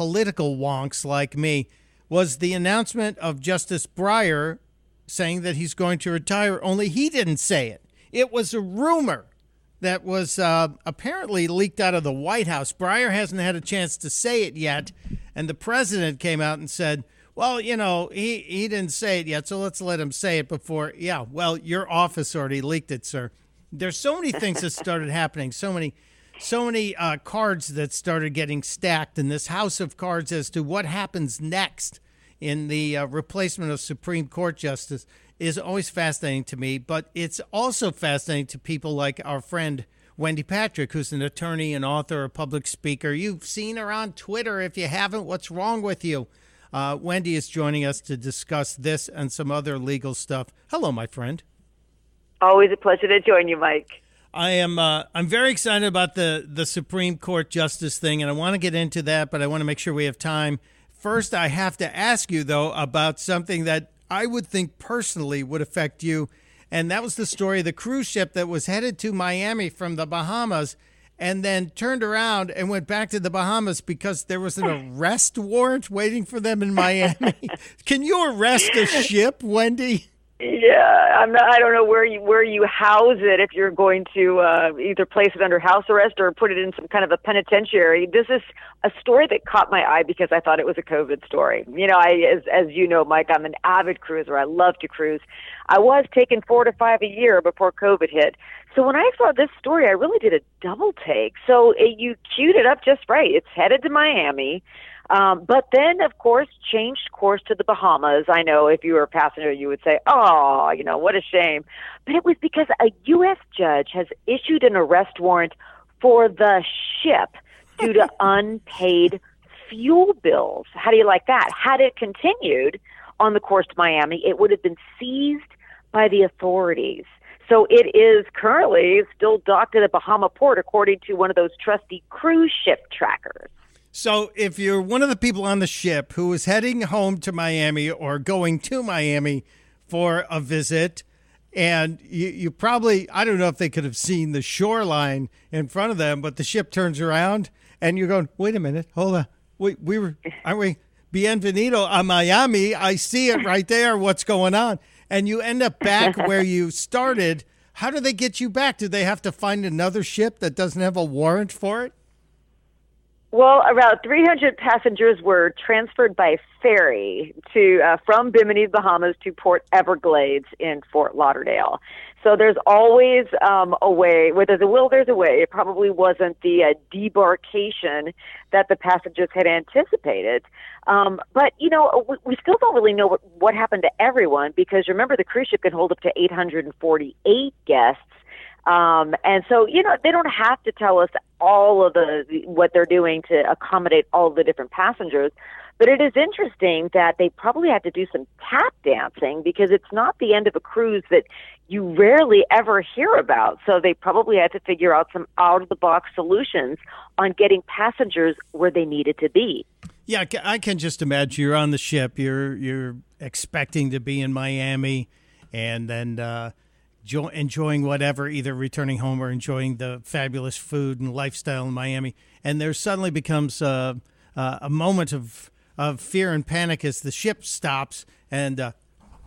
political wonks like me was the announcement of Justice Breyer saying that he's going to retire, only he didn't say it. It was a rumor that was uh, apparently leaked out of the White House. Breyer hasn't had a chance to say it yet, and the president came out and said, well, you know, he, he didn't say it yet, so let's let him say it before. Yeah, well, your office already leaked it, sir. There's so many things that started happening, so many so many uh, cards that started getting stacked in this house of cards as to what happens next in the uh, replacement of Supreme Court justice is always fascinating to me. But it's also fascinating to people like our friend Wendy Patrick, who's an attorney, an author, a public speaker. You've seen her on Twitter. If you haven't, what's wrong with you? Uh, Wendy is joining us to discuss this and some other legal stuff. Hello, my friend. Always a pleasure to join you, Mike. I am. Uh, I'm very excited about the the Supreme Court justice thing, and I want to get into that, but I want to make sure we have time. First, I have to ask you though about something that I would think personally would affect you, and that was the story of the cruise ship that was headed to Miami from the Bahamas, and then turned around and went back to the Bahamas because there was an arrest warrant waiting for them in Miami. Can you arrest a ship, Wendy? Yeah, I'm not. I don't know where you where you house it if you're going to uh, either place it under house arrest or put it in some kind of a penitentiary. This is a story that caught my eye because I thought it was a COVID story. You know, I as as you know, Mike, I'm an avid cruiser. I love to cruise. I was taking four to five a year before COVID hit. So when I saw this story, I really did a double take. So it, you queued it up just right. It's headed to Miami. Um, but then, of course, changed course to the Bahamas. I know if you were a passenger, you would say, oh, you know, what a shame. But it was because a U.S. judge has issued an arrest warrant for the ship due to unpaid fuel bills. How do you like that? Had it continued on the course to Miami, it would have been seized by the authorities. So it is currently still docked at a Bahama port, according to one of those trusty cruise ship trackers. So, if you're one of the people on the ship who is heading home to Miami or going to Miami for a visit, and you, you probably, I don't know if they could have seen the shoreline in front of them, but the ship turns around and you're going, wait a minute, hold on. We, we were, aren't we? Bienvenido a Miami. I see it right there. What's going on? And you end up back where you started. How do they get you back? Do they have to find another ship that doesn't have a warrant for it? Well, about 300 passengers were transferred by ferry to uh, from Bimini, Bahamas, to Port Everglades in Fort Lauderdale. So there's always um, a way. Where there's a will, there's a way. It probably wasn't the uh, debarkation that the passengers had anticipated. Um, but you know, we, we still don't really know what, what happened to everyone because remember, the cruise ship can hold up to 848 guests um, and so, you know, they don't have to tell us all of the what they're doing to accommodate all the different passengers. But it is interesting that they probably had to do some tap dancing because it's not the end of a cruise that you rarely ever hear about. So they probably had to figure out some out of the box solutions on getting passengers where they needed to be. Yeah, I can just imagine you're on the ship, you're you're expecting to be in Miami, and then uh, enjoying whatever, either returning home or enjoying the fabulous food and lifestyle in Miami. And there suddenly becomes uh, uh, a moment of, of fear and panic as the ship stops. And uh,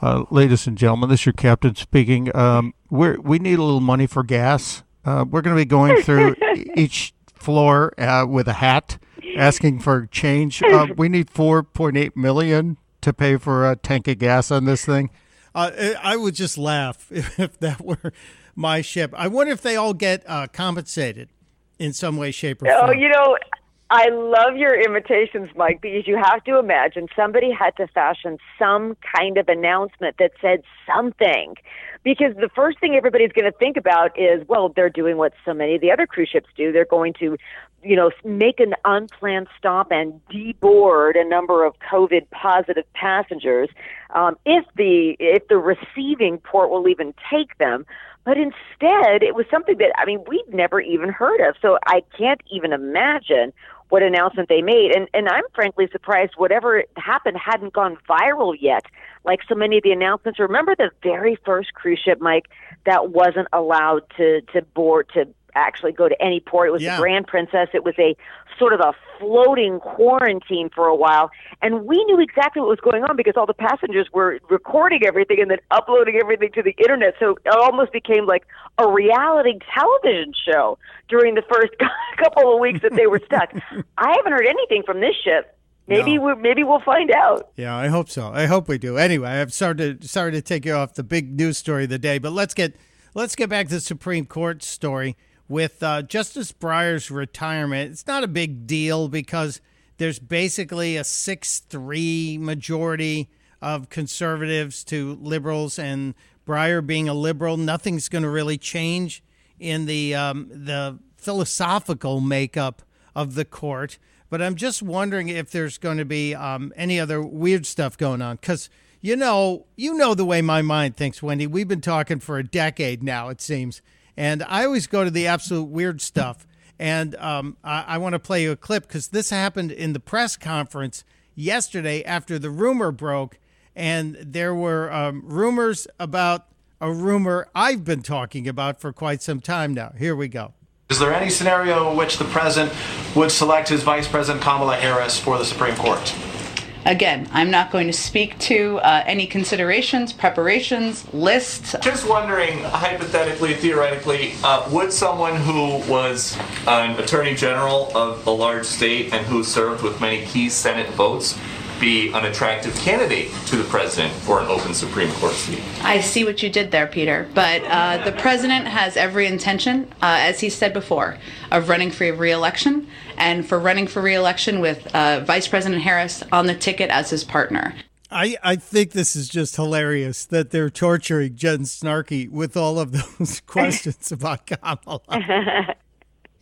uh ladies and gentlemen, this is your captain speaking. Um, we we need a little money for gas. Uh, we're going to be going through each floor uh, with a hat, asking for change. we need four point eight million to pay for a tank of gas on this thing. Uh, I would just laugh if, if, that were my ship. I wonder if they all get uh, compensated in some way, shape, or form. Oh, you know, I love your imitations, Mike, because you have to imagine somebody had to fashion some kind of announcement that said something. Because the first thing everybody's going to think about is, well, they're doing what so many of the other cruise ships do. They're going to you know, make an unplanned stop and deboard a number of COVID positive passengers, um, if the if the receiving port will even take them. But instead, it was something that I mean we'd never even heard of. So I can't even imagine what announcement they made. And and I'm frankly surprised whatever happened hadn't gone viral yet, like so many of the announcements. Remember the very first cruise ship, Mike, that wasn't allowed to to board to actually go to any port. It was Yeah. the Grand Princess. It was a sort of a floating quarantine for a while, and we knew exactly what was going on because all the passengers were recording everything and then uploading everything to the internet. So it almost became like a reality television show during the first couple of weeks that they were stuck. I haven't heard anything from this ship. Maybe No. we maybe we'll find out. Yeah, I hope so. I hope we do. Anyway, I'm sorry to sorry to take you off the big news story of the day, but let's get let's get back to the Supreme Court story with uh, Justice Breyer's retirement. It's not a big deal because there's basically a six-three majority of conservatives to liberals, and Breyer being a liberal, nothing's going to really change in the um, the philosophical makeup of the court. But I'm just wondering if there's going to be um, any other weird stuff going on because you know you know the way my mind thinks, Wendy. We've been talking for a decade now, it seems, and I always go to the absolute weird stuff. And um, I, I want to play you a clip because this happened in the press conference yesterday after the rumor broke, and there were um, rumors about a rumor I've been talking about for quite some time now. Here we go. Is there any scenario in which the president would select his vice president Kamala Harris for the Supreme Court? Again, I'm not going to speak to uh, any considerations, preparations, lists. Just wondering, hypothetically, theoretically, uh, would someone who was an attorney general of a large state and who served with many key Senate votes be an attractive candidate to the president for an open Supreme Court seat? I see what you did there, Peter. But uh, the president has every intention, uh, as he said before, of running for re-election, and for running for re-election with uh, Vice President Harris on the ticket as his partner. I, I think this is just hilarious that they're torturing Jen Snarky with all of those questions about Kamala.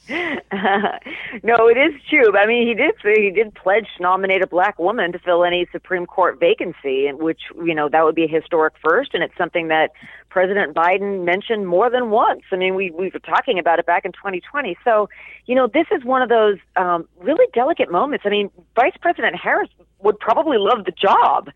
no, it is true. I mean, he did he did pledge to nominate a black woman to fill any Supreme Court vacancy, and which you know that would be a historic first, and it's something that President Biden mentioned more than once. I mean, we we were talking about it back in 2020. So, you know, this is one of those um, really delicate moments. I mean, Vice President Harris would probably love the job.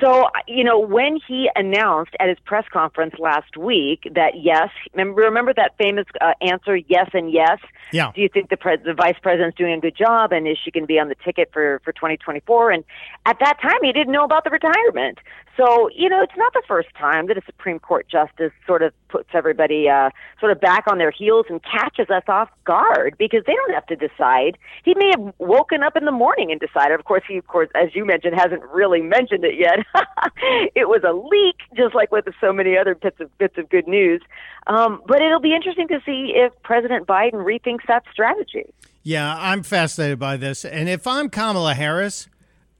So, you know, when he announced at his press conference last week that yes, remember, remember that famous uh, answer, yes and yes. Yeah. Do you think the pres- the vice president's doing a good job, and is she going to be on the ticket for for 2024? And at that time, he didn't know about the retirement. So, you know, it's not the first time that a Supreme Court justice sort of puts everybody uh, sort of back on their heels and catches us off guard because they don't have to decide. He may have woken up in the morning and decided. Of course, he, of course, as you mentioned, hasn't really mentioned it yet. it was a leak, just like with so many other bits of bits of good news. Um, but it'll be interesting to see if President Biden rethinks that strategy. Yeah, I'm fascinated by this. And if I'm Kamala Harris,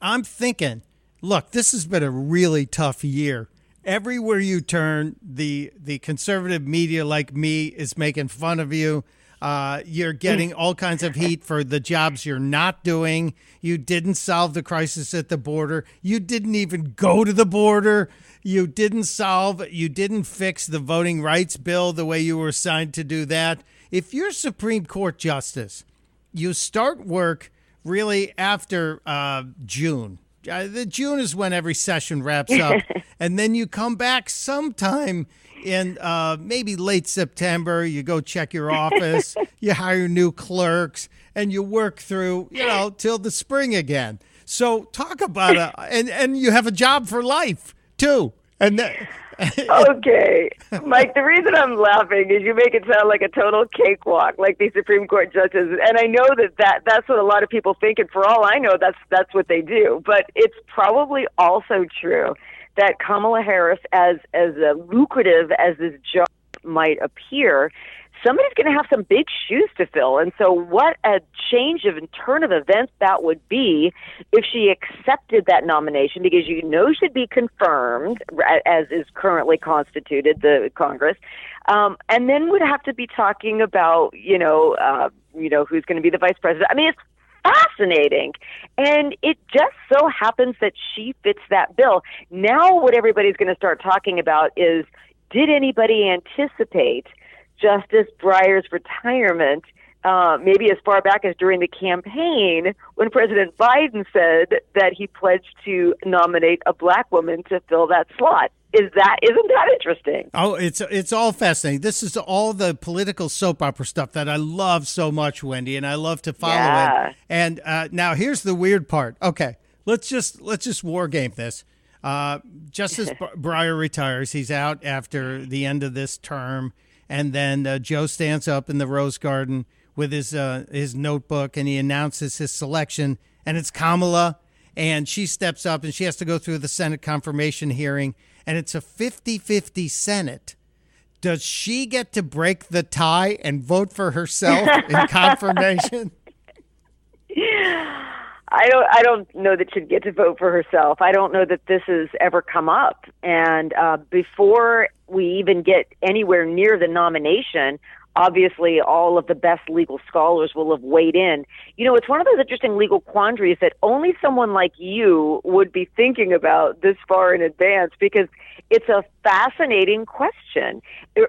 I'm thinking, look, this has been a really tough year. Everywhere you turn, the the conservative media like me is making fun of you. Uh, you're getting all kinds of heat for the jobs you're not doing. You didn't solve the crisis at the border. You didn't even go to the border. You didn't solve, you didn't fix the voting rights bill the way you were assigned to do that. If you're Supreme Court Justice, you start work really after uh, June. Uh, the June is when every session wraps up, and then you come back sometime in uh, maybe late September. You go check your office, you hire new clerks, and you work through, you know, till the spring again. So talk about a and and you have a job for life too, and. That, okay, Mike. The reason I'm laughing is you make it sound like a total cakewalk, like these Supreme Court judges. And I know that, that that's what a lot of people think, and for all I know, that's that's what they do. But it's probably also true that Kamala Harris, as as lucrative as this job might appear, somebody's going to have some big shoes to fill. And so, what a change of turn of events that would be if she accepted that nomination, because you know she'd be confirmed as is currently constituted, the Congress, um, and then would have to be talking about, you know, uh, you know, who's going to be the vice president. I mean, it's fascinating. And it just so happens that she fits that bill. Now, what everybody's going to start talking about is did anybody anticipate Justice Breyer's retirement? Uh, maybe as far back as during the campaign when President Biden said that he pledged to nominate a black woman to fill that slot. is that isn't that interesting? Oh, it's it's all fascinating. This is all the political soap opera stuff that I love so much, Wendy, and I love to follow Yeah. it. And uh, now here's the weird part. Okay, let's just let's just war game this. Uh, Justice Breyer retires. He's out after the end of this term, and then uh, Joe stands up in the Rose Garden with his uh, his notebook, and he announces his selection, and it's Kamala, and she steps up, and she has to go through the Senate confirmation hearing, and it's a 50-50 Senate. Does she get to break the tie and vote for herself in confirmation? I don't. I don't know that she'd get to vote for herself. I don't know that this has ever come up. And uh, before we even get anywhere near the nomination, obviously all of the best legal scholars will have weighed in. You know, it's one of those interesting legal quandaries that only someone like you would be thinking about this far in advance because it's a fascinating question.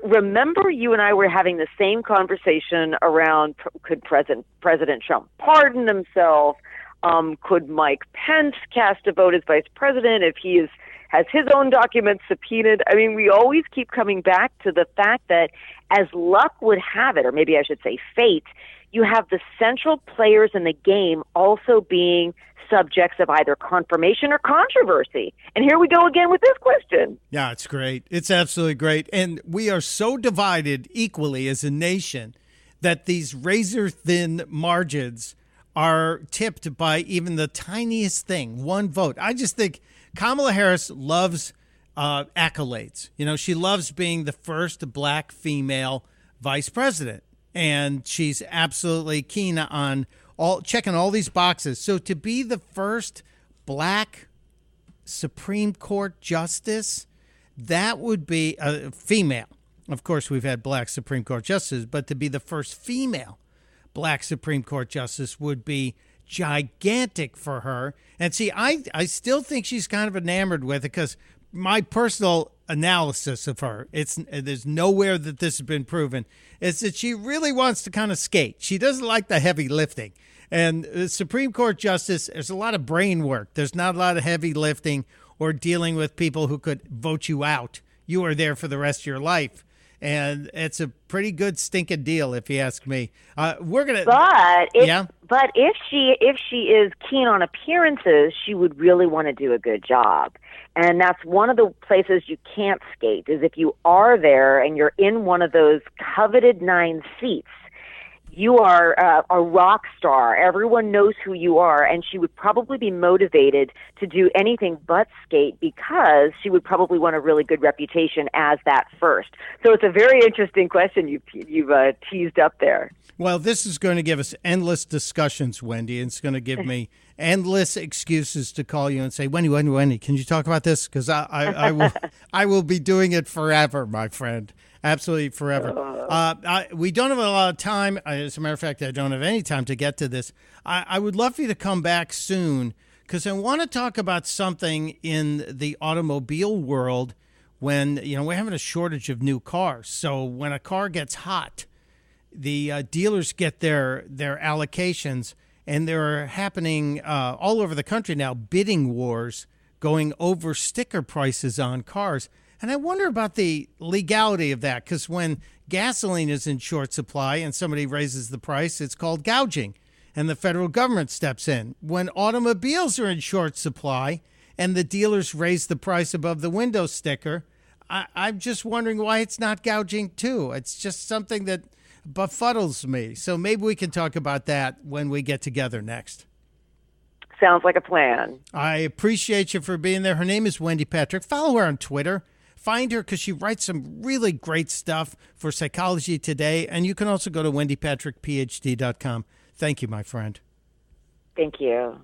Remember, you and I were having the same conversation around could President President Trump pardon himself? Um, could Mike Pence cast a vote as vice president if he is has his own documents subpoenaed? I mean, we always keep coming back to the fact that, as luck would have it, or maybe I should say fate, you have the central players in the game also being subjects of either confirmation or controversy. And here we go again with this question. Yeah, it's great. It's absolutely great. And we are so divided equally as a nation that these razor thin margins are tipped by even the tiniest thing, one vote. I just think Kamala Harris loves uh, accolades. You know, she loves being the first black female vice president, and she's absolutely keen on all checking all these boxes. So to be the first black Supreme Court justice, that would be a female. Of course, we've had black Supreme Court justices, but to be the first female black Supreme Court justice would be gigantic for her. And see, I, I still think she's kind of enamored with it because my personal analysis of her, it's there's nowhere that this has been proven, is that she really wants to kind of skate. She doesn't like the heavy lifting. And the Supreme Court justice, there's a lot of brain work. There's not a lot of heavy lifting or dealing with people who could vote you out. You are there for the rest of your life and it's a pretty good stinking deal if you ask me. Uh, we're gonna, but if, yeah. But if she if she is keen on appearances, she would really want to do a good job, and that's one of the places you can't skate. Is if you are there and you're in one of those coveted nine seats. You are uh, a rock star. Everyone knows who you are, and she would probably be motivated to do anything but skate because she would probably want a really good reputation as that first. So it's a very interesting question you've you've uh, teased up there. Well, this is going to give us endless discussions, Wendy. and It's going to give me endless excuses to call you and say, Wendy, Wendy, Wendy, can you talk about this? Because I, I, I will, I will be doing it forever, my friend. Absolutely forever. Uh, I, we don't have a lot of time. As a matter of fact, I don't have any time to get to this. I, I would love for you to come back soon because I want to talk about something in the automobile world when you know we're having a shortage of new cars. So when a car gets hot, the uh, dealers get their their allocations, and they're happening uh, all over the country now. Bidding wars going over sticker prices on cars, and I wonder about the legality of that because when gasoline is in short supply and somebody raises the price, it's called gouging, and the federal government steps in. When automobiles are in short supply and the dealers raise the price above the window sticker. I, I'm just wondering why it's not gouging too. It's just something that befuddles me. So maybe we can talk about that when we get together next. Sounds like a plan. I appreciate you for being there. Her name is Wendy Patrick. Follow her on Twitter. Find her because she writes some really great stuff for Psychology Today. And you can also go to wendypatrickphd.com. Thank you, my friend. Thank you.